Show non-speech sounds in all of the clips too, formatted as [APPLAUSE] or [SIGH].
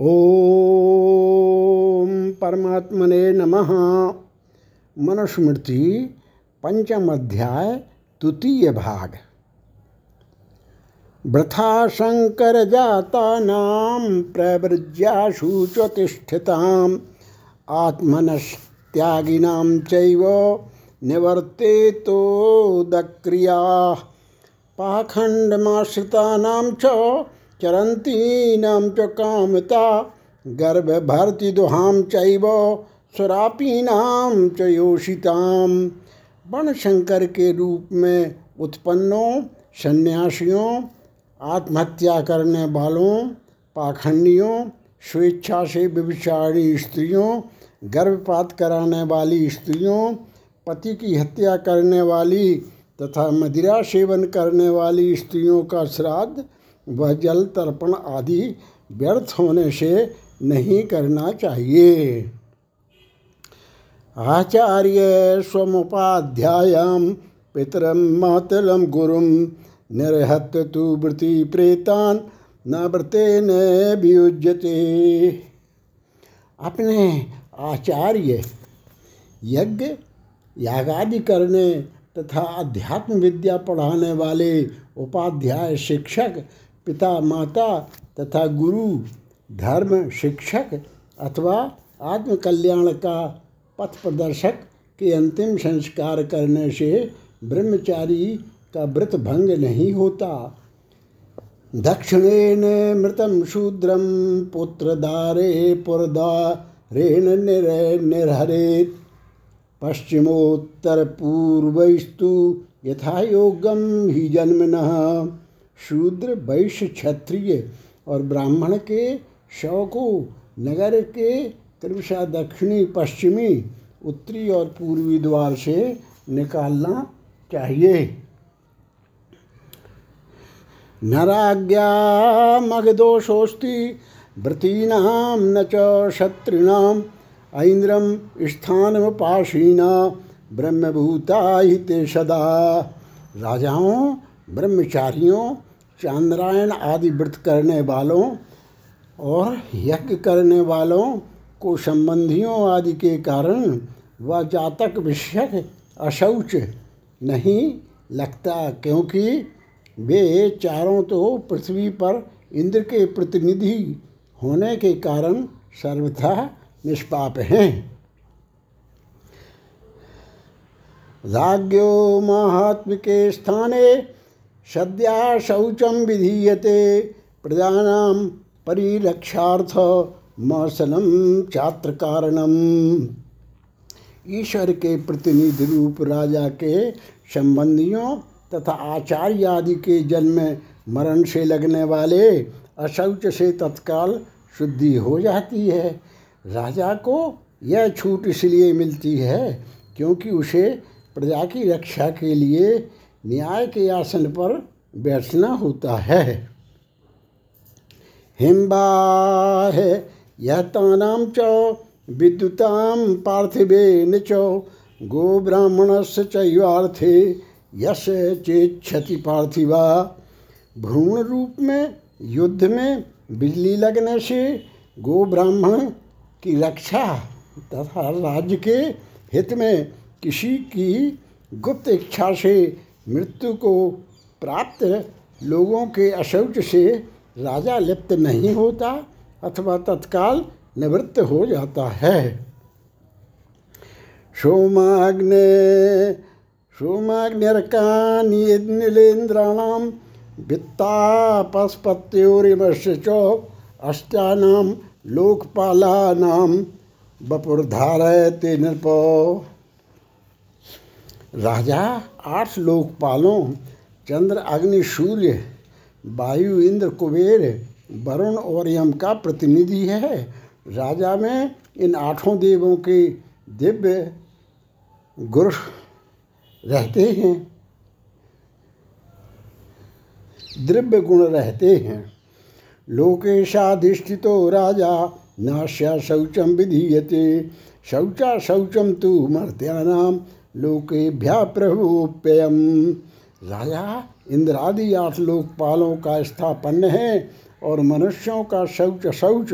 ओम परमात्मने नमः। मनुस्मृति पंचम अध्याय तृतीय भाग। वृथा शंकर जाता नाम प्रवृज्याशु चतिष्ठिताम आत्मनस्त्यागिनां चैव निवर्तेतो दक्रिया पाखण्डमाश्रितानां च चरन्तीनां च कामता गर्भभर्ति दुहां चैव सुरापीनां च योषिताम। वर्ण शंकर के रूप में उत्पन्नों, सन्यासियों, आत्महत्या करने वालों, पाखंडियों, स्वेच्छा से व्यभिचारी स्त्रियों, गर्भपात कराने वाली स्त्रियों, पति की हत्या करने वाली तथा मदिरा सेवन करने वाली स्त्रियों का श्राद्ध व जल तर्पण आदि व्यर्थ होने से नहीं करना चाहिए। आचार्य स्वमुपाध्याय पितरम मातरम गुरुम निर्हत तु वृत्ति प्रेतान न व्रते न वियुज्यते। अपने आचार्य यज्ञ, यागादि करने तथा अध्यात्म विद्या पढ़ाने वाले उपाध्याय शिक्षक पिता माता तथा गुरु, धर्म शिक्षक अथवा आत्मकल्याण का पथ प्रदर्शक के अंतिम संस्कार करने से ब्रह्मचारी का व्रत भंग नहीं होता। दक्षिणेन मृतम शूद्रम पुत्रदारे पुरदारेण निर, निर्हरेत। पश्चिमोत्तर पूर्वस्तु यथा योगम ही जन्मनः। शूद्र, वैश्य, क्षत्रिय और ब्राह्मण के शव को नगर के क्रमशः दक्षिणी, पश्चिमी, उत्तरी और पूर्वी द्वार से निकालना चाहिए। नराज्ञा मगदोषोस्ति व्रतीनां न च क्षत्रिणाम ऐन्द्रम स्थानमपाशीना ब्रह्मभूता हिते सदा। राजाओं, ब्रह्मचारियों चांद्रायण आदि व्रत करने वालों और यज्ञ करने वालों को संबंधियों आदि के कारण वह जातक विषय अशौच नहीं लगता, क्योंकि वे चारों तो पृथ्वी पर इंद्र के प्रतिनिधि होने के कारण सर्वथा निष्पाप हैं। राज्यो महात्म के स्थाने सद्या शौचम विधीयते। प्रजानां परिरक्षार्थ मसनम चात्र कारणम ईश्वर के प्रतिनिधि रूप राजा के संबंधियों तथा आचार्य आदि के जन्म मरण से लगने वाले अशौच से तत्काल शुद्धि हो जाती है। राजा को यह छूट इसलिए मिलती है क्योंकि उसे प्रजा की रक्षा के लिए न्याय के आसन पर बैठना होता है। हिम्बा है, यह तानाम च, विद्युताम पार्थिवे न चो, गो ब्राह्मण से चैवार्थे यश चेक्षति पार्थिवा। भ्रूण रूप में, युद्ध में, बिजली लगने से, गो ब्राह्मण की रक्षा तथा राज्य के हित में किसी की गुप्त इच्छा से मृत्यु को प्राप्त लोगों के अशौच से राजा लिप्त नहीं होता अथवा तत्काल निवृत्त हो जाता है। सोमाग्ने सोमाग्निरकानीलेन्द्राणां वित्तापस्पत्योरिमस्य च अष्टानां लोकपालानां बपुर्धारयते नृप। राजा, आठ लोकपालों, चंद्र, अग्नि, सूर्य, वायु, इंद्र, कुबेर, वरुण और यम का प्रतिनिधि है। राजा में इन आठों देवों के दिव्य गुरु रहते हैं। द्रव्य गुण रहते हैं। लोकेशाधिष्ठितो राजा नाश्या शौचम विधीयते। शौचा शौचम तो मर्त्यानाम लोकेभ्या प्रभुप्ययम राजा इंद्रादि आठ लोकपालों का स्थापन है और मनुष्यों का शौच शौच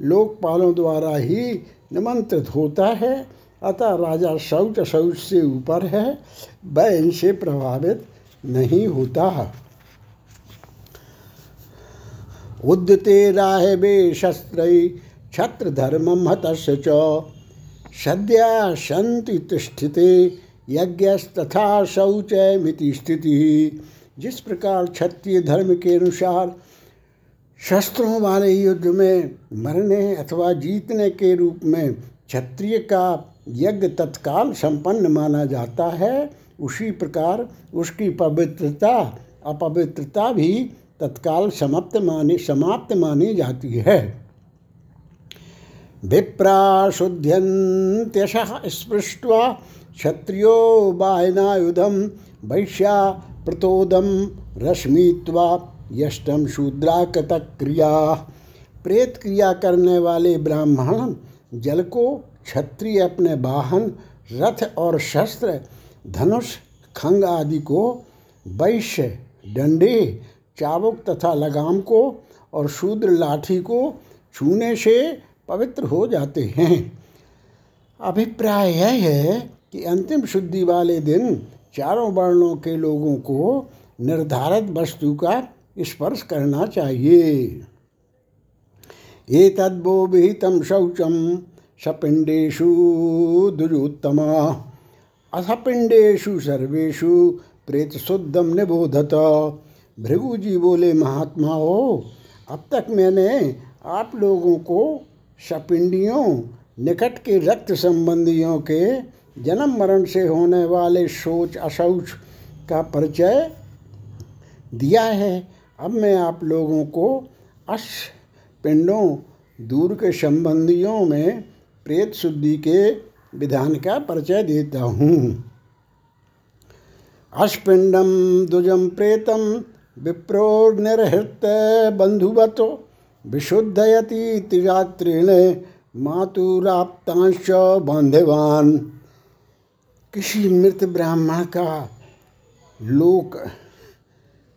लोकपालों द्वारा ही निमंत्रित होता है। अतः राजा शौच शौच से ऊपर है, वह इनसे प्रभावित नहीं होता। उद्यते राहवे शस्त्र छत्र धर्म हतस्य च। सद्या संति तिष्ठिते, यज्ञस्तथा शौच मिति स्थिति। जिस प्रकार क्षत्रिय धर्म के अनुसार शस्त्रों वाले युद्ध में मरने अथवा जीतने के रूप में क्षत्रिय का यज्ञ तत्काल संपन्न माना जाता है, उसी प्रकार उसकी पवित्रता, अपवित्रता भी तत्काल समाप्त मानी समाप्त मानी जाती है। विप्राशुद्ध्यंत्यश स्पृष्ट्वा क्षत्रियो बायनायुधम वैश्या प्रतोदम रश्मित्वा यष्टम शूद्राकत क्रिया प्रेत क्रिया करने वाले ब्राह्मण जल को क्षत्रिय अपने वाहन रथ और शस्त्र, धनुष, खंग आदि को, वैश्य, डंडे चाबुक तथा लगाम को और शूद्र लाठी को छूने से पवित्र हो जाते हैं। अभिप्राय यह है कि अंतिम शुद्धि वाले दिन चारों वर्णों के लोगों को निर्धारित वस्तु का स्पर्श करना चाहिए। ये तद्वो विहितम शौचम सपिंडेशु दुजोत्तम असपिंडेशु सर्वेशु प्रेत शुद्धम निबोधत। भृगु जी बोले हो अब तक मैंने आप लोगों को सपिंडियों निकट के रक्त संबंधियों के जन्म मरण से होने वाले शोच अशौच का परिचय दिया है। अब मैं आप लोगों को अश पिंडों, दूर के संबंधियों में प्रेत शुद्धि के विधान का परिचय देता हूँ। अष्पिंडम दुजम प्रेतम विप्रो निर्हृत बंधुवत। विशुद्धयति त्रिरात्रेण मातुराप्तांश बांधवान। किसी मृत ब्राह्मण का लोक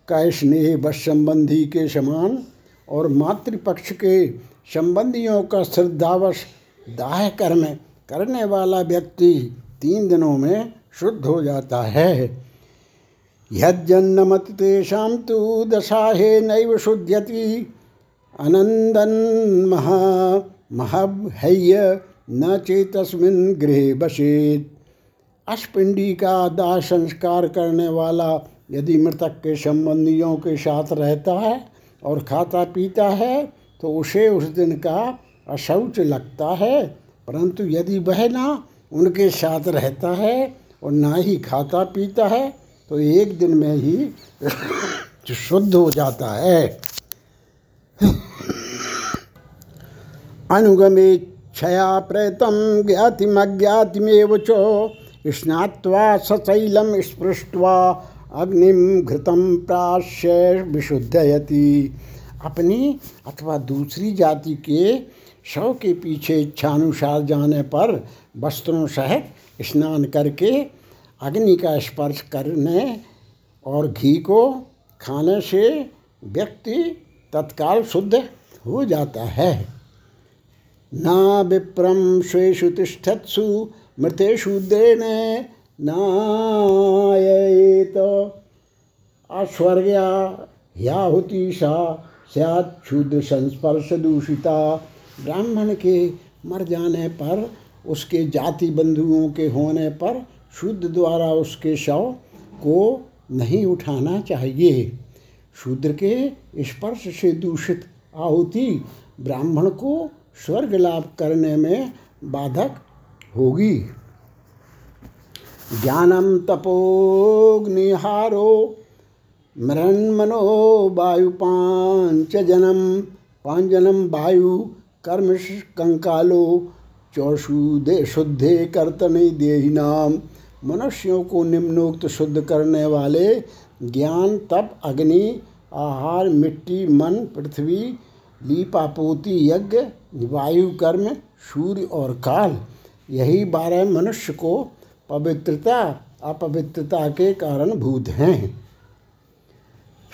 का स्नेह बस संबंधी के समान और मातृपक्ष के संबंधियों का श्रद्धावश दाह कर्म करने वाला व्यक्ति तीन दिनों में शुद्ध हो जाता है। यज्जन्नमत तेषां तो दशाहे नैव शुद्ध्यति अनंदन महा महह्य न चेतस्मिन गृह बसेत। अष्पिंडी का दाह संस्कार करने वाला यदि मृतक के संबंधियों के साथ रहता है और खाता पीता है तो उसे उस दिन का अशौच लगता है। परंतु यदि वह ना उनके साथ रहता है और ना ही खाता पीता है तो एक दिन में ही [COUGHS] शुद्ध हो जाता है। अनुगमे क्षया प्रेतम ज्ञातिमज्ञातिमेव चो। स्नात्वा सचैलम स्पृष्ट्वा अग्निम घृतम प्राश्य विशुद्धयति। अपनी अथवा दूसरी जाति के शव के पीछे इच्छानुसार जाने पर वस्त्रों सहित स्नान करके अग्नि का स्पर्श करने और घी को खाने से व्यक्ति तत्काल शुद्ध हो जाता है। ना विप्रम स्वेशु तिष्ठत्सु मृतेषु देन नायेत अस्वर्ग्या ह्याहुति सा स्यात् क्षुद्र संस्पर्श दूषिता। ब्राह्मण के मर जाने पर, उसके जाति बंधुओं के होने पर शुद्ध द्वारा उसके शव को नहीं उठाना चाहिए। शूद्र के स्पर्श से दूषित आहुति ब्राह्मण को स्वर्ग लाभ करने में बाधक होगी। ज्ञानम तपोग्निहारो मनो वायु पाँच जनम। पांचनम वायु कर्म कंकालो चौशु दे शुद्धे कर्तने देहिनाम। मनुष्यों को निम्नोक्त शुद्ध करने वाले ज्ञान, तप, अग्नि, आहार, मिट्टी, मन, पृथ्वी लीपापोती यज्ञ, वायु कर्म, सूर्य और काल। यही बारह मनुष्य को पवित्रता, अपवित्रता के कारण भूत हैं।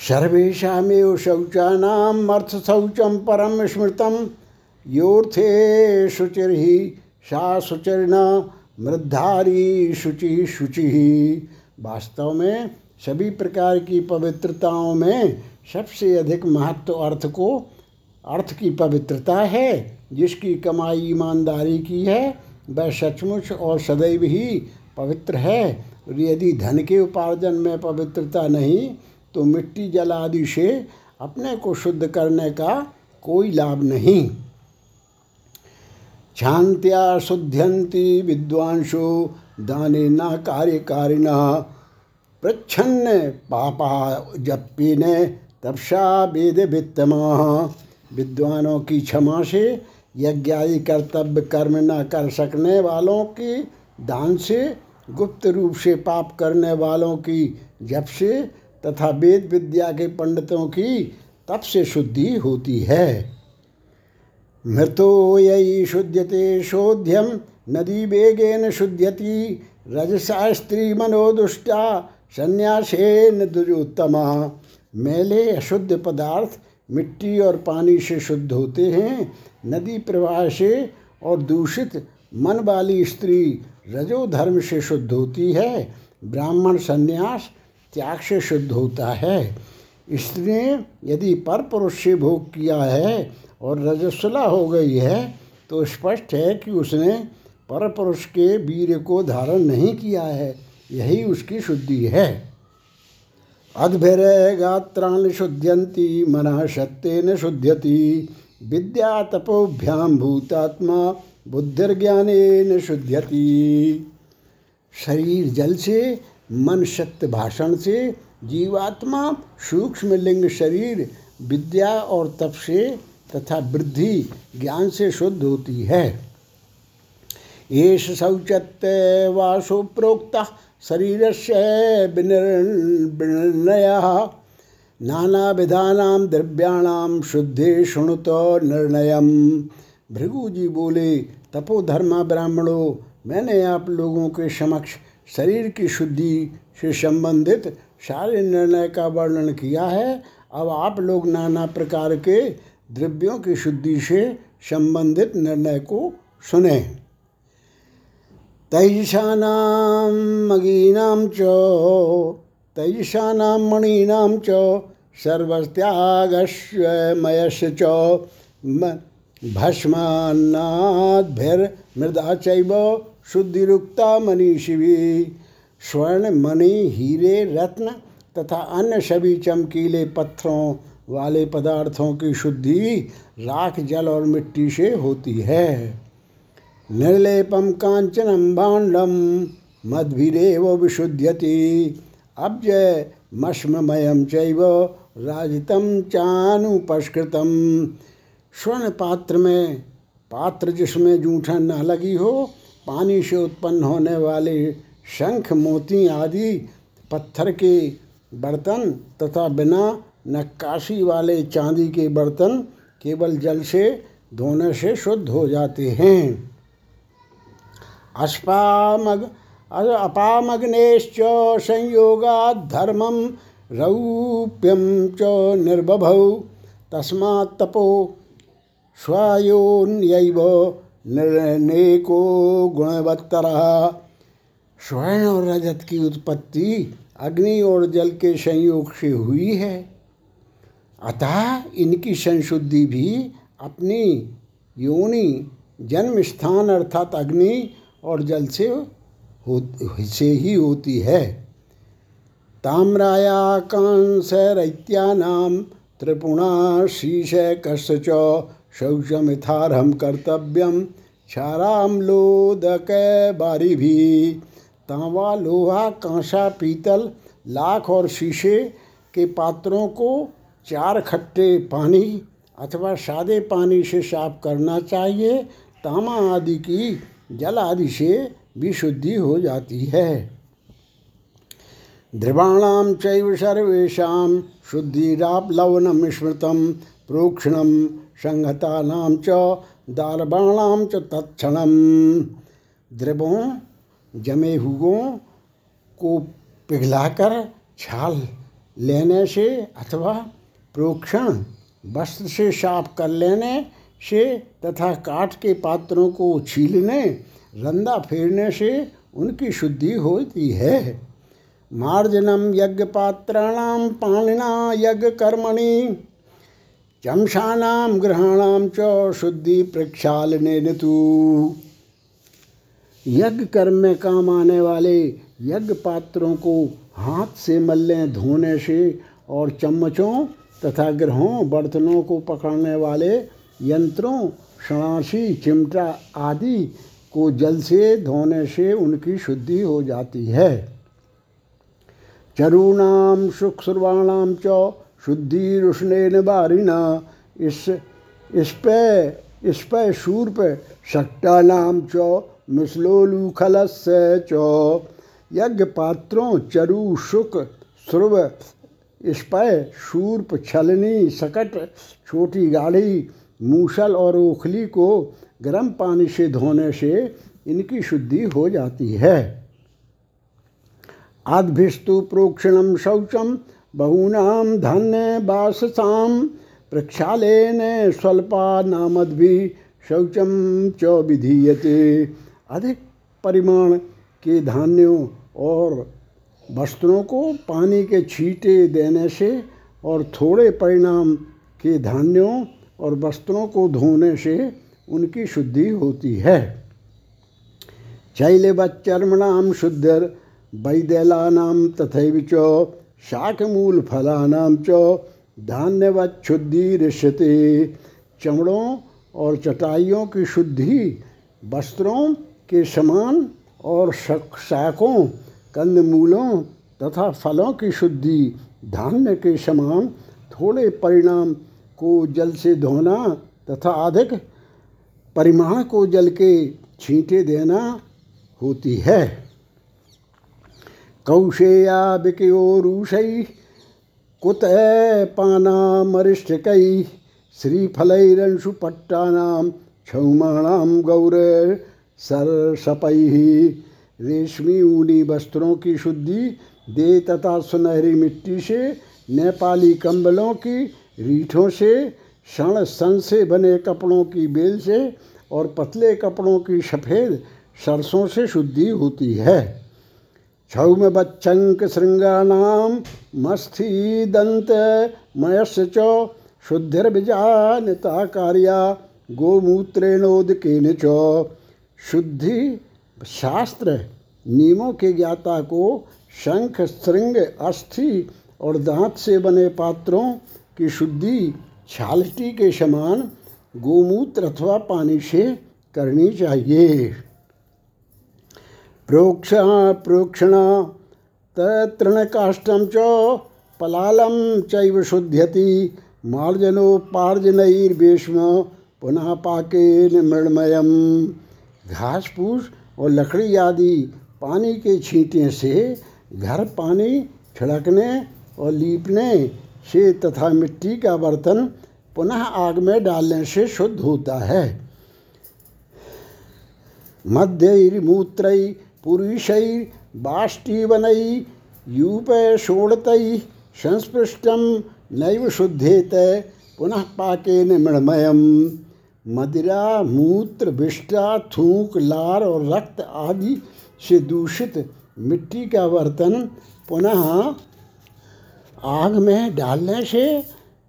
सर्वेशामेव शौचानाम अर्थ शौचम परम स्मृतम योर्थे ही सा शुचिर्न, मृद्धारी शुचि शुचि। ही वास्तव में सभी प्रकार की पवित्रताओं में सबसे अधिक महत्व अर्थ को अर्थ की पवित्रता है, जिसकी कमाई ईमानदारी की है, वह सचमुच और सदैव ही पवित्र है। यदि धन के उपार्जन में पवित्रता नहीं तो मिट्टी जल आदि से अपने को शुद्ध करने का कोई लाभ नहीं। शांत्या शुद्ध्यंती विद्वांसो दाने न कार्यकारिण प्रच्छन्न पापा जप्पीने तपसा वेद वित्तमा विद्वानों की क्षमा से यज्ञादि कर्तव्य कर्म न कर सकने वालों की दान से, गुप्त रूप से पाप करने वालों की जप से तथा वेद विद्या के पंडितों की तप से शुद्धि होती है। मृतो यही शुद्यते शोध्यम नदी वेगेन शुद्यति रजसा स्त्री मनोदुष्टा, संन्यासेन दुर्योत्तमा मेले अशुद्ध पदार्थ मिट्टी और पानी से शुद्ध होते हैं, नदी प्रवाह से और दूषित मन वाली स्त्री रजो धर्म से शुद्ध होती है, ब्राह्मण संन्यास त्याग से शुद्ध होता है। स्त्री यदि पर पुरुष से भोग किया है और रजस्वला हो गई है तो स्पष्ट है कि उसने पर पुरुष के वीर को धारण नहीं किया है, यही उसकी शुद्धि है। गात्राण शुद्ध्यंती मन सत्यन शुद्ध्यति विद्या तपोभ्याम भूतात्मा बुद्धिर्ज्ञान शुद्ध्यति शरीर जल से, मन शक्त भाषण से, जीवात्मा, सूक्ष्म लिंग शरीर, विद्या और तप से तथा वृद्धि, ज्ञान से शुद्ध होती है। येष शौचत्य वासु प्रोक्ता शरीर से विनिर्णय नाना विधानाम द्रव्याणाम शुद्धि शुणुत निर्णय भृगु जी बोले तपोधर्मा ब्राह्मणों, मैंने आप लोगों के समक्ष शरीर की शुद्धि से संबंधित सारे निर्णय का वर्णन किया है। अब आप लोग नाना प्रकार के द्रव्यों की शुद्धि से संबंधित निर्णय को सुने। तैषानाम मगीनाम च तैषानाम मणीनाम च सर्वत्यागस्वमयश च। भस्मान्नाद्भिर्मृदा चैव शुद्धिरुक्ता मनीषिवी। स्वर्ण मणि हीरे रत्न तथा अन्य सभी चमकीले पत्थरों वाले पदार्थों की शुद्धि राख, जल और मिट्टी से होती है। निर्लेपम कांचनम भाण्डम मद्भिरेव विशुद्ध्यति अब्ज मश्ममयम चैव राजितम चानुपस्कृतम स्वर्ण पात्र में, पात्र जिसमें जूठन न लगी हो, पानी से उत्पन्न होने वाले शंख, मोती आदि पत्थर के बर्तन तथा बिना नक्काशी वाले चांदी के बर्तन केवल जल से, धोने से शुद्ध हो जाते हैं। अस्पामग अपामग्नेश्च संयोगाद्धर्मम रौप्यम च निर्बभौ। तस्मात् तपो स्वायोन्यैव निर्णेको गुणवत्तरः। स्वर्ण और रजत की उत्पत्ति अग्नि और जल के संयोग से हुई है। अतः इनकी संशुद्धि भी अपनी योनि जन्म स्थान अर्थात अग्नि और जल से हो, से ही होती है। ताम्राया कांस रैत्यानाम त्रिपुणा शीश कश्च शौचमिथारहम कर्तव्यम क्षाराम लोदक बारी भी तांबा लोहा, कांसा, पीतल, लाख और शीशे के पात्रों को चार खट्टे पानी अथवा सादे पानी से साफ़ करना चाहिए। तामा आदि की जल आदि से भी शुद्धि हो जाती है। ध्रुवाणाम चैव सर्वेशा शुद्धिराप लवनम स्मृतम प्रोक्षणम संहतानाम च दारबाणाम च तत्क्षणम। द्रवों, जमे हुओं को पिघलाकर छाल लेने से अथवा प्रोक्षण वस्त्र से साफ़ कर लेने से तथा काठ के पात्रों को छीलने, रंदा फेरने से उनकी शुद्धि होती है। मार्जनम यज्ञ पात्राणाम, पाणिना यज्ञ कर्मणि। चमशानाम ग्रहणाम च शुद्धि प्रक्षालने तू यज्ञ कर्म में काम आने वाले यज्ञ पात्रों को हाथ से मल्ले धोने से और चम्मचों तथा ग्रहों, बर्तनों को पकड़ने वाले यंत्रों शणासी चिमटा आदि को जल से, धोने से उनकी शुद्धि हो जाती है। चरूणाम सुख सुरवाणाम च शुद्धि रुष्ण बारिना इस इस पे इस पे शूर्प नाम च मिसलोलूखलस्य च। यज्ञ पात्रों चरु, शुक, स्रुव स्पय शूर्प, छलनी, सकट, छोटी गाढ़ी मूसल और ओखली को गर्म पानी से धोने से इनकी शुद्धि हो जाती है। आदभिस्तु प्रोक्षणम शौचम बहूनाम धन्य बाससाम प्रक्षालन स्वल्पा नामद भी शौचम च विधीयते। अधिक परिमाण के धान्यों और वस्त्रों को पानी के छींटे देने से और थोड़े परिणाम के धान्यों और वस्त्रों को धोने से उनकी शुद्धि होती है। चर्मणाम शुद्धर वैदेलानाम तथैव च, शाकमूल फलानाम च, धान्यवच्छुद्धि ऋष्यते चमड़ों और चटाइयों की शुद्धि वस्त्रों के समान और शाकों, कंदमूलों तथा फलों की शुद्धि धान्य के समान थोड़े परिणाम को जल से धोना तथा अधिक परिमाण को जल के छींटे देना होती है। कौशेया विकयोरूषै कुत पाना अरिष्ठ कई पानामरिष्टकैः श्रीफलैरंशुपट्टानां क्षौमाणाम गौर सरसपई रेशमी ऊनी वस्त्रों की शुद्धि दे तथा सुनहरी मिट्टी से नेपाली कंबलों की रीठों से, क्षण सन से बने कपड़ों की बेल से और पतले कपड़ों की सफ़ेद सरसों से शुद्धि होती है। छौम बच्चंक श्रृंगाणाम मस्थि दंत मयस्य च शुद्धिर्विजानता कार्या गोमूत्रेणोदकेन च शुद्धि शास्त्र नियमों के ज्ञाता को शंख, श्रृंग, अस्थि और दांत से बने पात्रों की शुद्धि छालटी के समान गोमूत्र अथवा पानी से करनी चाहिए। प्रोक्ष, प्रोक्षणा तृणकाष्ठम च पलालम चैव शुद्ध्यति मार्जनोपार्जनैर्भीष्म पुनः पाके मृणमयम घास फूस और लकड़ी आदि पानी के छींटे से घर पानी छिड़कने और लीपने से तथा मिट्टी का बर्तन पुनः आग में डालने से शुद्ध होता है। मध्यैर्मूत्र पुरुषै बाष्टीवनई यूप षोड़तई संस्पृष्टम नैव शुद्धेत पुनः पाके मृणमयम। मदिरा, मूत्र विष्टा थूक, लार और रक्त आदि से दूषित मिट्टी का बर्तन पुनः आग में डालने से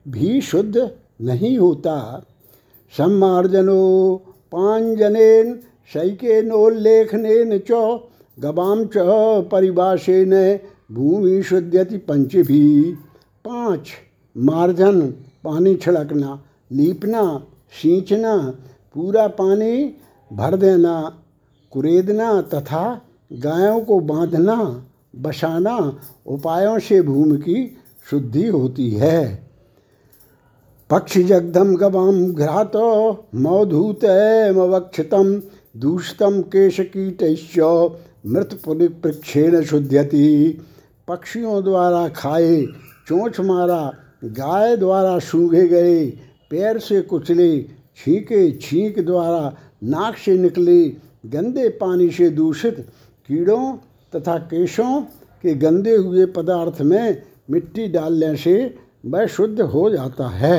भी शुद्ध नहीं होता। सम्मार्जनो पांजनेन शैकेनोल्लेखनेन च गवाम च परिभाषेन भूमि शुद्धति पंच भी पाँच, मार्जन, पानी छिड़कना, लीपना, सींचना, पूरा पानी भर देना, कुरेदना तथा गायों को बांधना, बसाना उपायों से भूमि की शुद्धि होती है। पक्षी जगदम गवाम घ्रात मौधूत मवक्षितम दूषितम केश कीट मृत प्रक्षेण शुद्धति पक्षियों द्वारा खाए, चोंच मारा, गाय द्वारा सूंघे गए, पैर से कुचले, छींके छींक द्वारा नाक से निकले, गंदे पानी से दूषित कीड़ों तथा केशों के गंदे हुए पदार्थ में मिट्टी डालने से वह शुद्ध हो जाता है।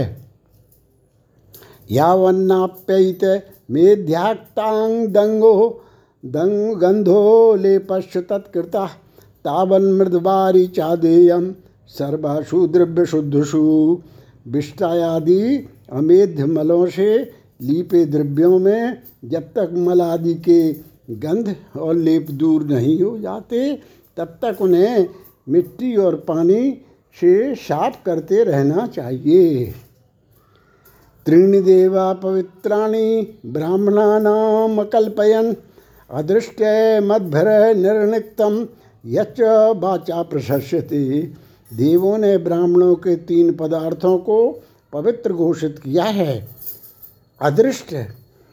यावन्नाप्ययित मेध्याक्तांग दंगो दंग गंधो लेपश्च तत्कृता तावन मृदबारी चादेयम सर्वाशु द्रव्य विष्टायादि अमेध्य मलों से लीपे द्रव्यों में जब तक मल आदि के गंध और लेप दूर नहीं हो जाते, तब तक उन्हें मिट्टी और पानी से साफ़ करते रहना चाहिए। त्रीणि देवा पवित्राणि ब्राह्मणानाम कल्पयन अदृष्ट मदभर निर्णितम यच बाचा प्रशस्यते देवों ने ब्राह्मणों के तीन पदार्थों को पवित्र घोषित किया है। अदृष्ट,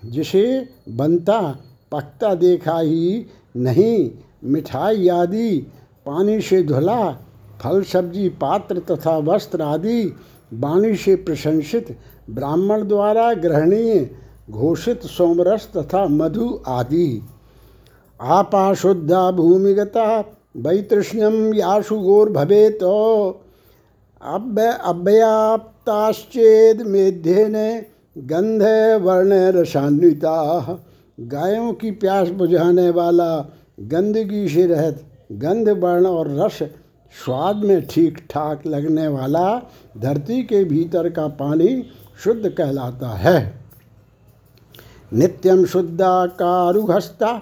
जिसे बनता, पकता देखा ही नहीं, मिठाई आदि पानी से धुला, फल, सब्ज़ी, पात्र तथा वस्त्र आदि वाणी से प्रशंसित ब्राह्मण द्वारा ग्रहणीय, घोषित सोमरस तथा मधु आदि। आपाशुद्धा भूमिगता वैतृष्ण्यम याशु गोर भवे तो अव्य अव्याप्ताश्चेद मेध्येन गंध वर्ण रसान्विता। गायों की प्यास बुझाने वाला गंदगी से रहत गंध, वर्ण और रस स्वाद में ठीक ठाक लगने वाला धरती के भीतर का पानी शुद्ध कहलाता है। नित्यम शुद्धा कारुहस्ता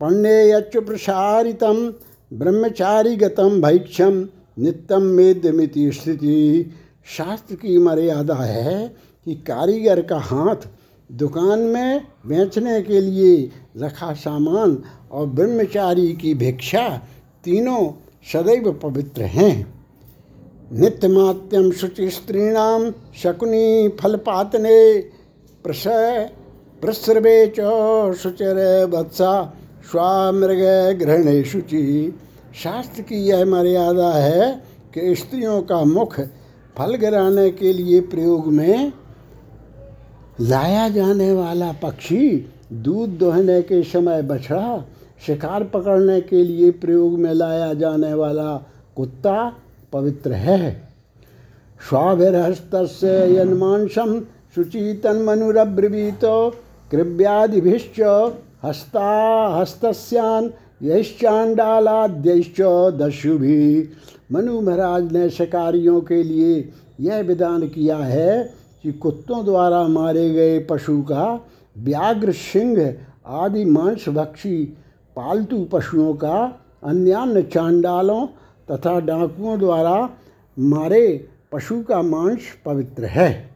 पण्येयच प्रसारितम ब्रह्मचारी गतम भैक्षम नित्यम मेदमिति स्थिति। शास्त्र की मर्यादा है कि कारीगर का हाथ दुकान में बेचने के लिए रखा सामान और ब्रह्मचारी की भिक्षा तीनों सदैव पवित्र हैं। नित्यमात्यम शुचि स्त्रीणाम शकुनी फलपातने प्रस प्रसृवे च शुचिर वत्सा स्वामृग ग्रहणे शुचि। शास्त्र की यह मर्यादा है कि स्त्रियों का मुख फल गिराने के लिए प्रयोग में लाया जाने वाला पक्षी दूध दोहने के समय बछड़ा शिकार पकड़ने के लिए प्रयोग में लाया जाने वाला कुत्ता पवित्र है। स्वाभिहस्त यन्मांसम शुचि तन्मनुरब्रवीत कृव्यादिभिश्च हस्ता हस्तस्यान यश्चांडालाद्यश्च दस्युभि मनु महाराज ने शिकारियों के लिए यह विधान किया है कि कुत्तों द्वारा मारे गए पशु का व्याघ्र सिंह, आदि मांसभक्षी पालतू पशुओं का अन्यान्य चांडालों तथा डाकुओं द्वारा मारे पशु का मांस पवित्र है।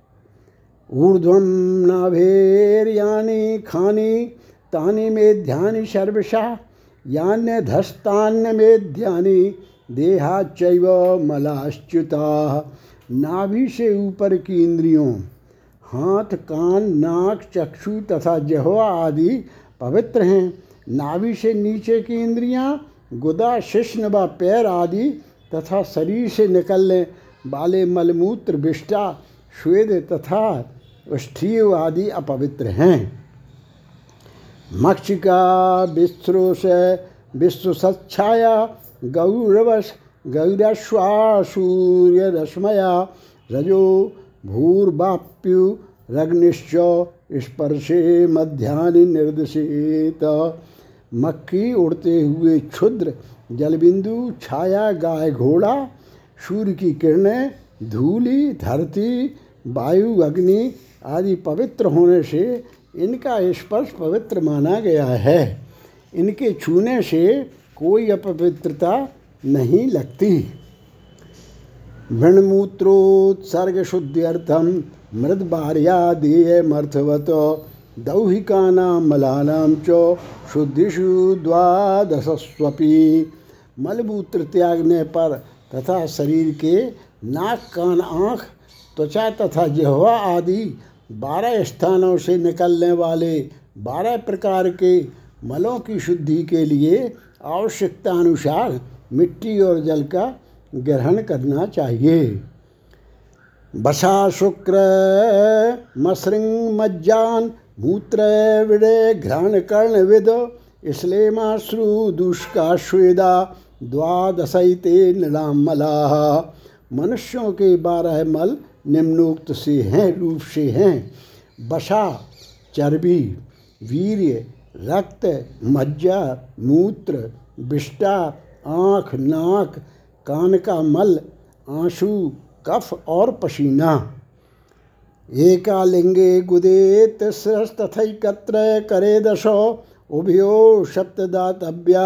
ऊर्ध्वम नाभेर्यानी खानी, तानी में ध्यान सर्वशा यान्य धस्तान्य में ध्यानी, देहा चैव मलाश्च्युता, नाभि से ऊपर की इंद्रियों, हाथ, कान, नाक, चक्षु तथा जहवा आदि पवित्र हैं। नाभि से नीचे की इंद्रियाँ, गुदा शिष्ण व पैर आदि तथा शरीर से निकलने वाले मलमूत्र विष्टा श्वेद तथा स्ठीय आदि अपवित्र हैं। मक्षिका, विश्रुष विश्व सच्छाया गौरवश गौरश्वासूर्य रश्मया रजो, भूर्वाप्यु, रग्निश्च, स्पर्शे मध्यानि निर्देशित। मक्खी उड़ते हुए क्षुद्र जलबिंदु छाया गाय घोड़ा, सूर्य की किरणें, धूली, धरती, वायु, अग्नि आदि पवित्र होने से इनका स्पर्श पवित्र माना गया है। इनके छूने से कोई अपवित्रता नहीं लगती। वृणमूत्रोत्सर्ग शुद्ध्यर्थम मृद दौहिका मलानाम च शुद्धिषु द्वादशस्वपी। मलमूत्र त्यागने पर तथा शरीर के नाक, कान, आँख, त्वचा तथा जिहवा आदि बारह स्थानों से निकलने वाले बारह प्रकार के मलों की शुद्धि के लिए आवश्यकता अनुसार मिट्टी और जल का ग्रहण करना चाहिए। बसा शुक्र, मसृंग, मज्जान मूत्र विड़े घ्राण कर्ण विद श्वेदा द्वादशते निलामला मनुष्यों के बारह मल निम्नोक्त से हैं, रूप से हैं। बसा चर्बी, वीर्य, रक्त, मज्जा, मूत्र विष्टा आँख, नाक, कान का मल, आँसू, कफ और पसीना। एकालिंगे गुदेत तथैकत्र करे दशो। उभयो सप्तदातव्या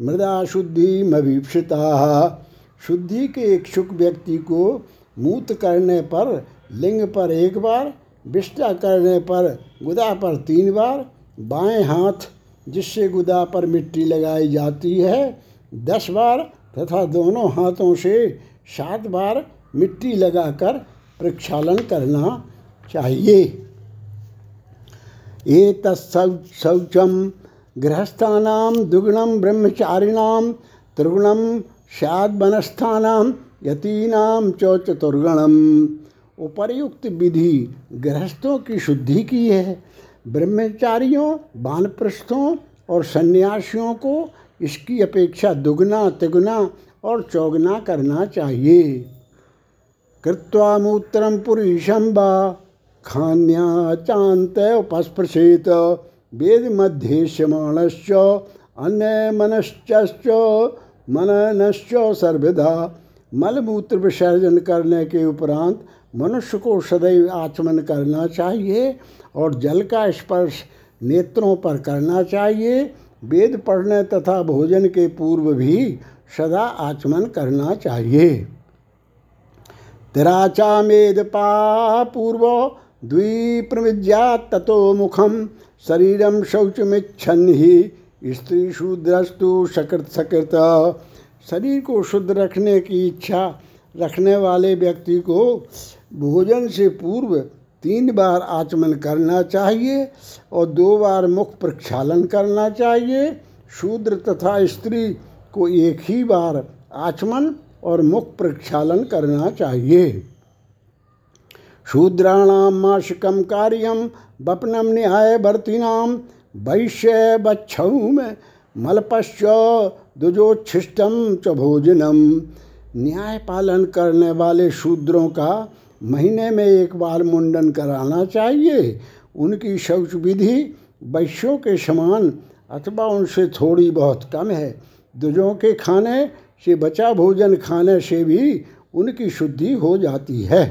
मृदा शुद्धि मवीक्षिता शुद्धि के इच्छुक व्यक्ति को मूत करने पर लिंग पर एक बार विष्टा करने पर गुदा पर तीन बार, बाएँ हाथ जिससे गुदा पर मिट्टी लगाई जाती है, दस बार तथा दोनों हाथों से सात बार मिट्टी लगाकर प्रक्षालन करना चाहिए। ये तत्शौचम गृहस्थानाम दुगुणम ब्रह्मचारिणाम त्रिगुणम स्याद वनस्थानाम यतीनाम च चतुर्गणम उपर्युक्त विधि गृहस्थों की शुद्धि की है। ब्रह्मचारियों, बानप्रस्थों और सन्यासियों को इसकी अपेक्षा दुगना, तिगुना और चौगना करना चाहिए। कृत्वा मूत्रम पुरुषम व खान्या चांत उपस्पृशेत। वेद मध्य श्यमाणश्च अन्य मनश्च मननश्च सर्वदा। मलमूत्र विसर्जन करने के उपरांत मनुष्य को सदैव आचमन करना चाहिए और जल का स्पर्श नेत्रों पर करना चाहिए। वेद पढ़ने तथा भोजन के पूर्व भी सदा आचमन करना चाहिए। तिराचा मेद पा पूर्व द्वीप्रविज्या ततो मुखम शरीरम शौचमिच्छन ही। स्त्री शूद्रस्तु सकृत सकृत। शरीर को शुद्ध रखने की इच्छा रखने वाले व्यक्ति को भोजन से पूर्व तीन बार आचमन करना चाहिए और दो बार मुख प्रक्षालन करना चाहिए। शूद्र तथा स्त्री को एक ही बार आचमन और मुख प्रक्षालन करना चाहिए। शूद्राणाम मासिकम कार्यम बपनम न्याय भर्तिनाम वैश्य बच्छौम मलपश्च दुजोच्छिष्टम च भोजनम न्याय पालन करने वाले शूद्रों का महीने में एक बार मुंडन कराना चाहिए। उनकी शौच विधि वैश्यों के समान अथवा उनसे थोड़ी बहुत कम है। दुजों के खाने से बचा भोजन खाने से भी उनकी शुद्धि हो जाती है।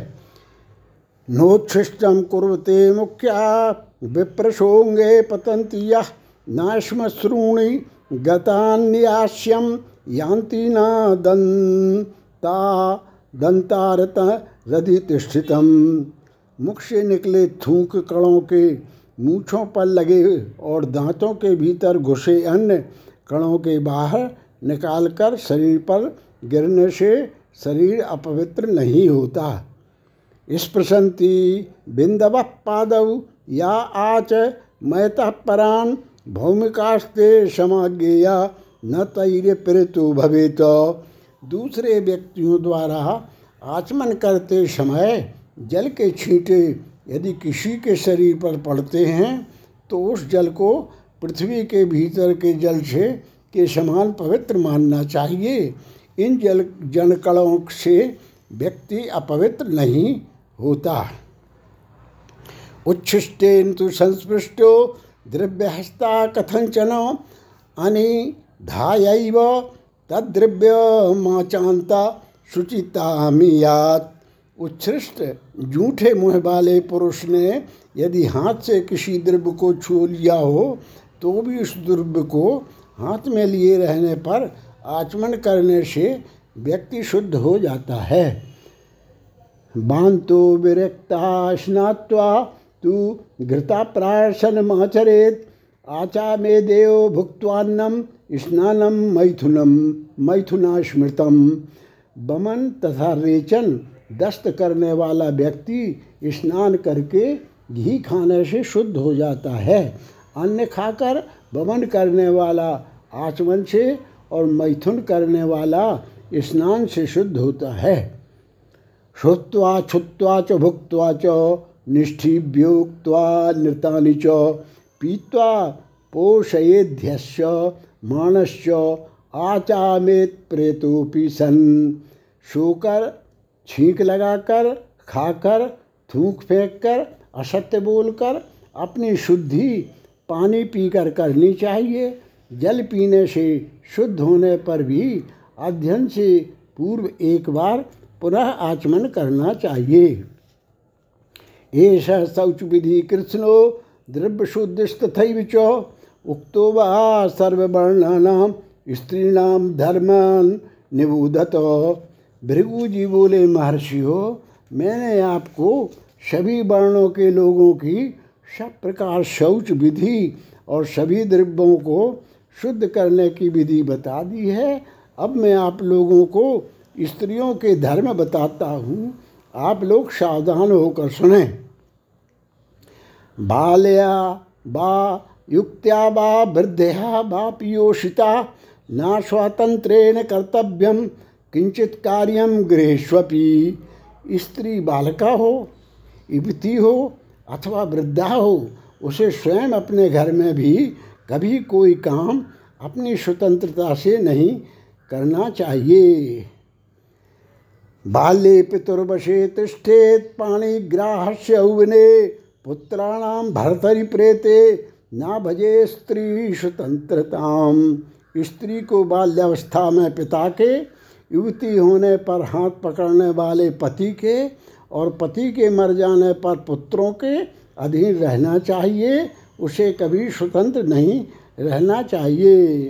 नोच्छिष्टम कुरते मुख्या। विप्रशोंगे पतंती यह नाश्मश्रूणि गतान्यास्यम यान्ति न दंता दंतारत रधितिष्ठितम मुख से निकले थूक कणों के मूछों पर लगे और दांतों के भीतर घुसे अन्य कणों के बाहर निकालकर शरीर पर गिरने से शरीर अपवित्र नहीं होता। स्पृशंति बिंदव पादव या आच मैतः परान भौमिकास्ते समाज्ञेया न तैर्य प्रेतु भवेत। दूसरे व्यक्तियों द्वारा आचमन करते समय जल के छींटे यदि किसी के शरीर पर पड़ते हैं तो उस जल को पृथ्वी के भीतर के जल से के समान पवित्र मानना चाहिए। इन जल जनकणों से व्यक्ति अपवित्र नहीं होता। है उच्छिष्टेन तो संस्पृष्टो द्रव्यहस्ता कथंचन अनिधायैव तद्रव्य माचांता शुचितामियात उच्छृष्ट जूठे मुँह वाले पुरुष ने यदि हाथ से किसी द्रव्य को छू लिया हो तो भी उस द्रव्य को हाथ में लिए रहने पर आचमन करने से व्यक्ति शुद्ध हो जाता है। बांतो विरक्ता स्नात्वा तू आचा में देव भुक्वान्नम स्नानम मैथुनम मैथुना स्मृतम बमन तथा रेचन दस्त करने वाला व्यक्ति स्नान करके घी खाने से शुद्ध हो जाता है। अन्न खाकर बमन करने वाला आचमन से और मैथुन करने वाला स्नान से शुद्ध होता है। श्रुत्वा, छुत्वा च, भुक्त्वा च, निष्ठिभ्योक्त्वा, नृतानि च, पीत्वा पोषयेध्यश्च मानश्च आचामेत प्रेतोपि सन। सोकर छींक लगाकर, खाकर, थूक फेंक कर असत्य बोलकर, अपनी शुद्धि पानी पीकर करनी चाहिए। जल पीने से शुद्ध होने पर भी अध्ययन से पूर्व एक बार पुनः आचमन करना चाहिए। एष शौच विधि कृष्णो द्रव्य शुद्धिस्तथैव च उक्तो वा सर्ववर्णानाम स्त्रीणाम धर्मान निबूधत। भृगु जी बोले महर्षि हो मैंने आपको सभी वर्णों के लोगों की सब प्रकार शौच विधि और सभी द्रव्यों को शुद्ध करने की विधि बता दी है। अब मैं आप लोगों को स्त्रियों के धर्म बताता हूँ, आप लोग सावधान होकर सुने। बाल्या बा युक्त्या बा वृद्धया बा पियोषिता, न स्वातंत्रेण कर्तव्यम किंचित कार्यम गृहेष्वपी। स्त्री बालका हो, युवती हो, अथवा वृद्धा हो, उसे स्वयं अपने घर में भी कभी कोई काम अपनी स्वतंत्रता से नहीं करना चाहिए। बाल्ये पितुर्वशे तिष्ठेत पाणिग्राहस्य औवने पुत्राणाम भरतरी प्रेते ना भजे स्त्री स्वतंत्रताम स्त्री को बाल्यावस्था में पिता के, युवती होने पर हाथ पकड़ने वाले पति के और पति के मर जाने पर पुत्रों के अधीन रहना चाहिए, उसे कभी स्वतंत्र नहीं रहना चाहिए।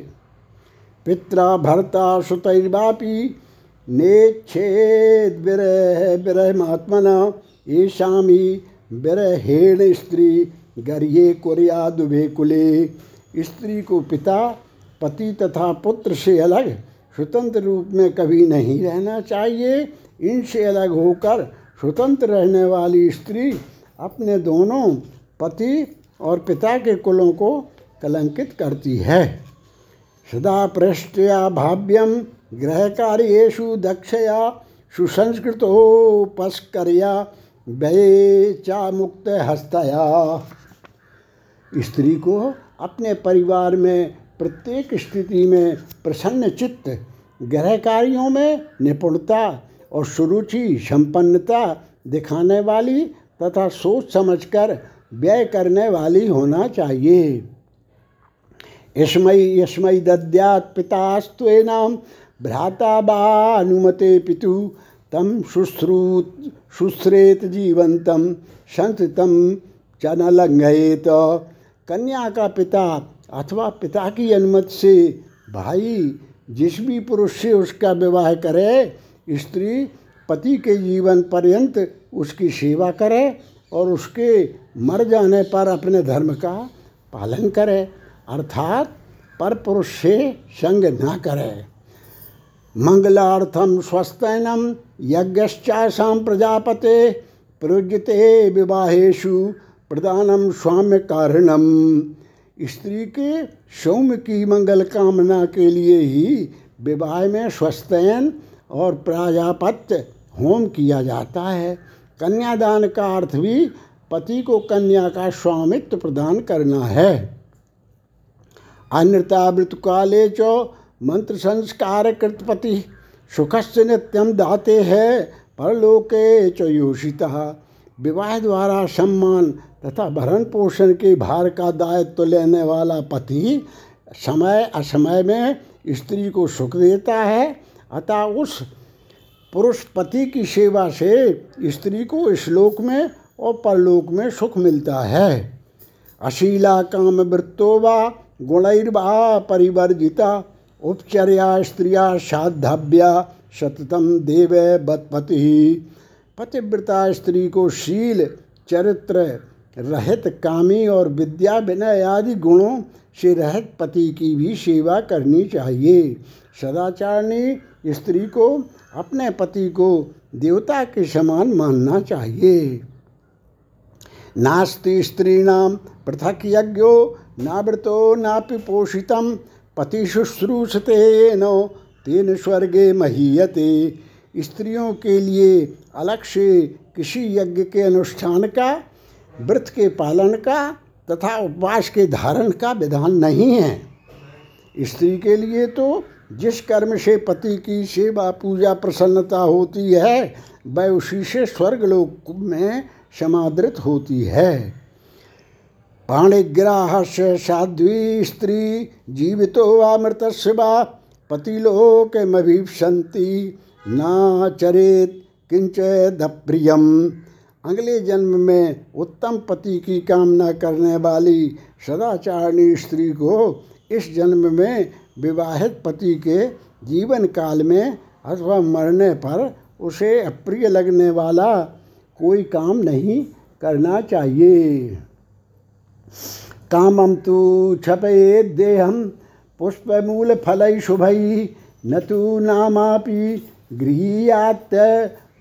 पित्रा भर्ता सुतैर्वापी नेच्छेद विरह विरह महात्मना, ईशामी विरहेण स्त्री, गर्ये कुरिया दुभे कुले। स्त्री को पिता, पति तथा पुत्र से अलग, स्वतंत्र रूप में कभी नहीं रहना चाहिए। इनसे अलग होकर स्वतंत्र रहने वाली स्त्री अपने दोनों, पति और पिता के कुलों को कलंकित करती है। सदा पृष्ठया भाव्यम ग्रह कार्येशु दक्षया सुसंस्कृतोपस्कर्या व्यय चा मुक्त हस्तया स्त्री को अपने परिवार में, प्रत्येक स्थिति में प्रसन्न चित्त ग्रह कार्यों में निपुणता और सुरुचि, संपन्नता दिखाने वाली तथा सोच समझकर व्यय करने वाली होना चाहिए। यस्मय यस्मय दद्यात पितास्त्वेनाम भ्राता बा अनुमते पितु तम शुश्रूत शुश्रेत जीवंतम संततम च न लंघयेत कन्या का पिता अथवा पिता की अनुमति से भाई, जिस भी पुरुष से उसका विवाह करे, स्त्री पति के जीवन पर्यंत उसकी सेवा करे और उसके मर जाने पर अपने धर्म का पालन करे, अर्थात पर पुरुष से संग न करे। मंगलार्थम स्वस्थनम यज्ञश्चाशा प्रजापते प्रयुजते विवाहेशु प्रदानम स्वाम्य कारणम स्त्री के सौम्य की मंगल कामना के लिए ही विवाह में स्वस्थयन और प्राजापत्य होम किया जाता है। कन्यादान का अर्थ भी पति को कन्या का स्वामित्व प्रदान करना है। अन्यतावृत काले च मंत्र संस्कार कृतपति सुखस्य नित्यम दाते है, परलोके च योषिता। विवाह द्वारा सम्मान तथा भरण पोषण के भार का दायित्व तो लेने वाला पति समय असमय में स्त्री को सुख देता है, अतः उस पुरुष पति की सेवा से स्त्री को इस लोक में और परलोक में सुख मिलता है। अशीला काम वृत्तो व गुणैर्वा परिवर्जिता। उपचर्या, स्त्रिया साधव्या सततम देव, बतपति। पतिव्रता, स्त्री को शील, चरित्र, रहित, कामी और विद्या, विनय आदि गुणों से रहित पति की भी सेवा करनी चाहिए। सदाचारणी, स्त्री को अपने पति को देवता के समान मानना चाहिए। नास्ति स्त्रीणाम पृथक यज्ञो, नावृतो नापि पोषितम पति शुश्रूषते नो, तेन स्वर्गे महीयते। स्त्रियों के लिए अलग से किसी यज्ञ के अनुष्ठान का, व्रत के पालन का, तथा उपवास के धारण का विधान नहीं है। स्त्री के लिए तो जिस कर्म से पति की सेवा, पूजा प्रसन्नता होती है, वह उसी से स्वर्गलोक में समादृत होती है। पाणिग्राह से साध्वी स्त्री जीवितो वा मृत वा पतिलोकमभीपसंति न चरेत किंच प्रियम अगले जन्म में उत्तम पति की कामना करने वाली सदाचारणी स्त्री को इस जन्म में विवाहित पति के जीवन काल में अथवा मरने पर उसे अप्रिय लगने वाला कोई काम नहीं करना चाहिए। तो देहम पुष्पमूल फल शुभ न तो नामापि गृहियात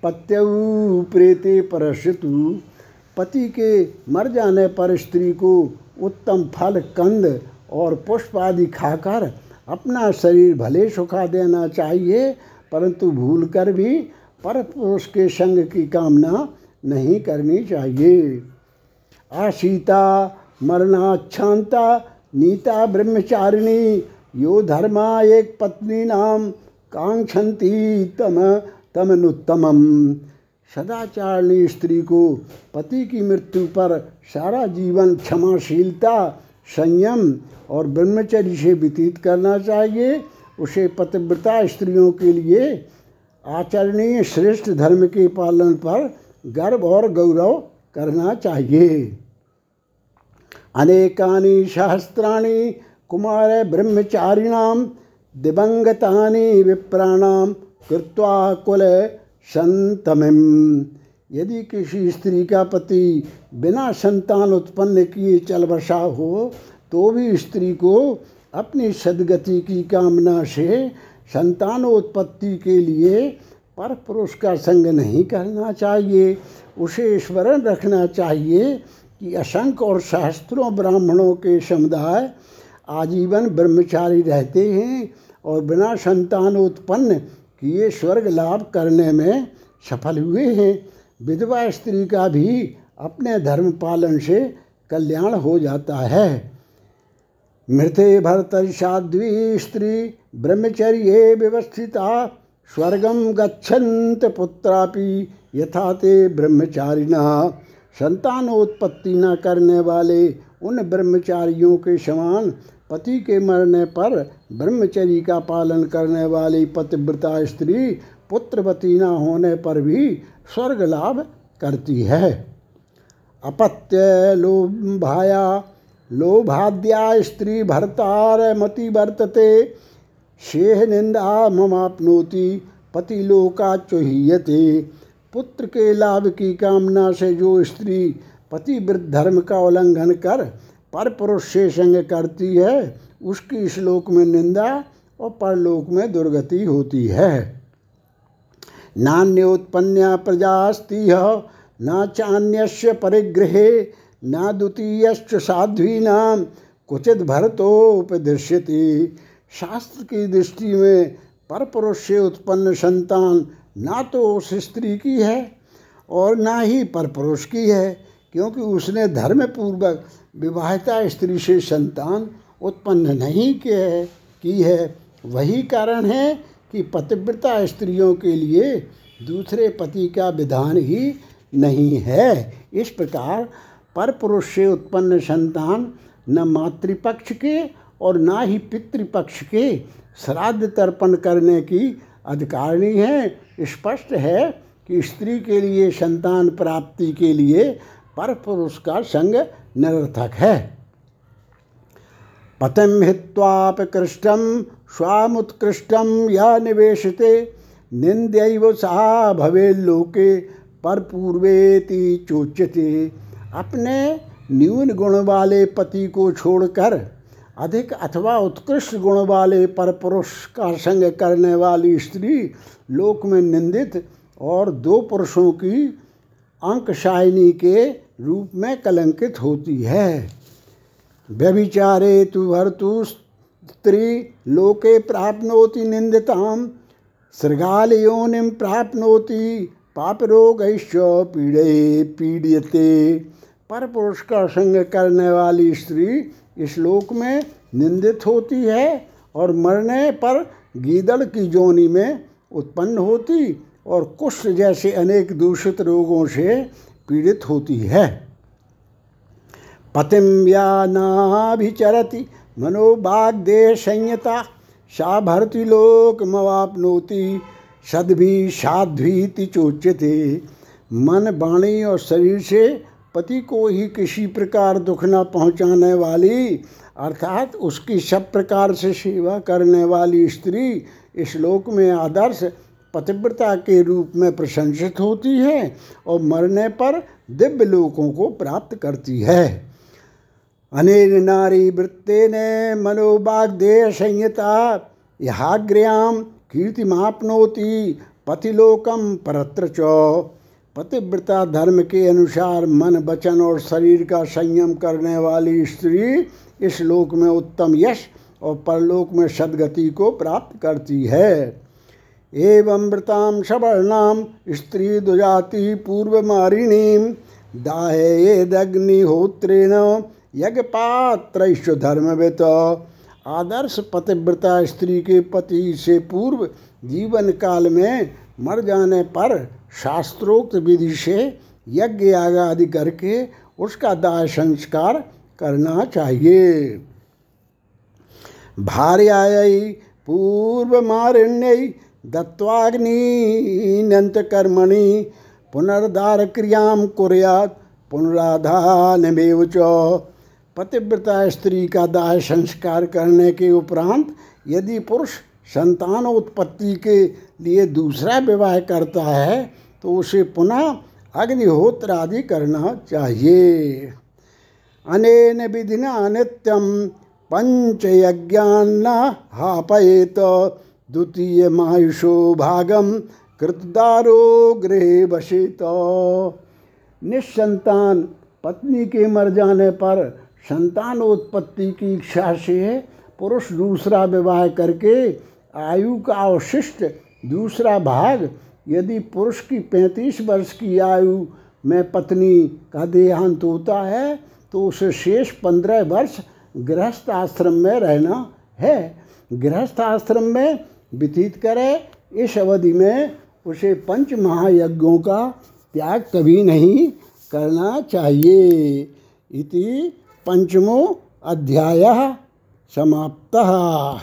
पत्यु प्रेते परशतु पति के मर जाने पर स्त्री को उत्तम फल, कंद और पुष्प आदि खाकर अपना शरीर भले सुखा देना चाहिए, परंतु भूल कर भी पर पुरुष के संग की कामना नहीं करनी चाहिए। आशीता मरणाच्छांता नीता ब्रह्मचारिणी, यो धर्मा एक पत्नी नाम कांक्षती तम, तमनुत्तमम। सदाचारणी स्त्री को पति की मृत्यु पर सारा जीवन क्षमाशीलता, संयम और ब्रह्मचर्य से व्यतीत करना चाहिए। उसे पतिव्रता स्त्रियों के लिए आचरणीय श्रेष्ठ धर्म के पालन पर गर्व और गौरव करना चाहिए। अनेकानि सहस्राणि कुमार ब्रह्मचारिणाम दिवंगतानि विप्राणाम कृत्वा कुल संतमिम यदि किसी स्त्री का पति बिना संतान उत्पन्न किए चल बसा हो तो भी स्त्री को अपनी सदगति की कामना से संतानोत्पत्ति के लिए पर पुरुष का संग नहीं करना चाहिए। उसे स्मरण रखना चाहिए कि असंख्य और सहस्त्रों ब्राह्मणों के समुदाय आजीवन ब्रह्मचारी रहते हैं और बिना संतान उत्पन्न किए स्वर्ग लाभ करने में सफल हुए हैं। विधवा स्त्री का भी अपने धर्म पालन से कल्याण हो जाता है। मृते भरतर साध्वी स्त्री ब्रह्मचर्य व्यवस्थिता स्वर्गम गच्छन्त पुत्रापि यथा ते ब्रह्मचारिणा। संतानोत्पत्ति न करने वाले उन ब्रह्मचारियों के समान, पति के मरने पर ब्रह्मचर्य का पालन करने वाली पतिव्रता स्त्री पुत्रवती न होने पर भी स्वर्ग लाभ करती है। अपत्य लोभाया, लोभाद्या स्त्री भर्तार मति वर्तते, शेह निंदा ममापनोति, पति लोका चोहीयते। पुत्र के लाभ की कामना से जो स्त्री पति वृद्ध धर्म का उल्लंघन कर पर पुरुष से संग करती है, उसकी श्लोक में निंदा और परलोक में दुर्गति होती है। नान्य उत्पन्न प्रजास्ति न चान्य परिग्रहे न द्वितीय साध्वीना कुचित भरतोपदृश्यति शास्त्र की दृष्टि में पर पुरुष से उत्पन्न संतान ना तो उस स्त्री की है और ना ही पर पुरुष की है, क्योंकि उसने धर्म पूर्वक विवाहिता स्त्री से संतान उत्पन्न नहीं किए है, की है। वही कारण है कि पतिव्रता स्त्रियों के लिए दूसरे पति का विधान ही नहीं है। इस प्रकार पर पुरुष से उत्पन्न संतान न मातृपक्ष के और ना ही पितृपक्ष के श्राद्ध तर्पण करने की अधिकारणी है। स्पष्ट है कि स्त्री के लिए संतान प्राप्ति के लिए पर पुरुष का संग निरर्थक है। पतम हित्वाप कृष्टम स्वामुत्कृष्टम या निवेशते, निंद्यव सा भवे लोके पर पूर्वेति चोच्यते। अपने न्यून गुण वाले पति को छोड़कर अधिक अथवा उत्कृष्ट गुण वाले पर पुरुष का संग करने वाली स्त्री लोक में निंदित और दो पुरुषों की अंकशायनी के रूप में कलंकित होती है। व्यभिचारे तु भर्तु स्त्री लोके प्राप्नोति निंदिताम सृगाल योनिम प्राप्नोति पाप रोग पीड़े पीड़ियते। पर पुरुष का संग करने वाली स्त्री इस लोक में निंदित होती है और मरने पर गीदड़ की जोनी में उत्पन्न होती और कुष्ठ जैसे अनेक दूषित रोगों से पीड़ित होती है। पतिम व्यानाभिचरति मनोबाग्दे संयता सा भरती लोक मवापनोति सद्भी साध्वीति चोच्यते। मन वाणी और शरीर से पति को ही किसी प्रकार दुख न पहुँचाने वाली, अर्थात उसकी सब प्रकार से सेवा करने वाली स्त्री इस लोक में आदर्श, पतिव्रता के रूप में प्रशंसित होती है और मरने पर दिव्य लोकों को प्राप्त करती है। अनेन नारी वृत्ते ने मनोबाग्देह संहिता यहाग्र्याम कीर्तिमापनोति पतिलोकम परत्र च। पतिव्रता धर्म के अनुसार मन, वचन और शरीर का संयम करने वाली स्त्री इस लोक में उत्तम यश और परलोक में सदगति को प्राप्त करती है। एवं व्रताम सवर्णाम स्त्री दुजाति पूर्वमारिणी दाहेदग्निहोत्रेण यज्ञपात्र धर्मवित। आदर्श पतिव्रता स्त्री के पति से पूर्व जीवन काल में मर जाने पर शास्त्रोक्त विधि से यज्ञ याग आदि करके उसका दाह संस्कार करना चाहिए। भार्याय पूर्व मारिण्य दत्वाग्निन्यंत कर्मणि पुनर्दार क्रियाम कुर्यात पुनराधानमेव पतिव्रता स्त्री का दाह संस्कार करने के उपरांत यदि पुरुष संतानोत्पत्ति के लिए दूसरा विवाह करता है तो उसे पुनः अग्निहोत्र आदि करना चाहिए। अनेन विधिना नित्यम पंचयज्ञान्न हापयेत। द्वितीय मायुषो भागम कृतदारो गृह बसेत निसंतान पत्नी के मर जाने पर संतानोत्पत्ति की इच्छा से पुरुष दूसरा विवाह करके आयु का अवशिष्ट दूसरा भाग यदि पुरुष की पैंतीस वर्ष की आयु में पत्नी का देहांत होता है तो उसे शेष पंद्रह वर्ष गृहस्थ आश्रम में रहना है। गृहस्थ आश्रम में व्यतीत करे, इस अवधि में उसे पंच महायज्ञों का त्याग कभी नहीं करना चाहिए। इति पंचमो अध्याय समाप्तः।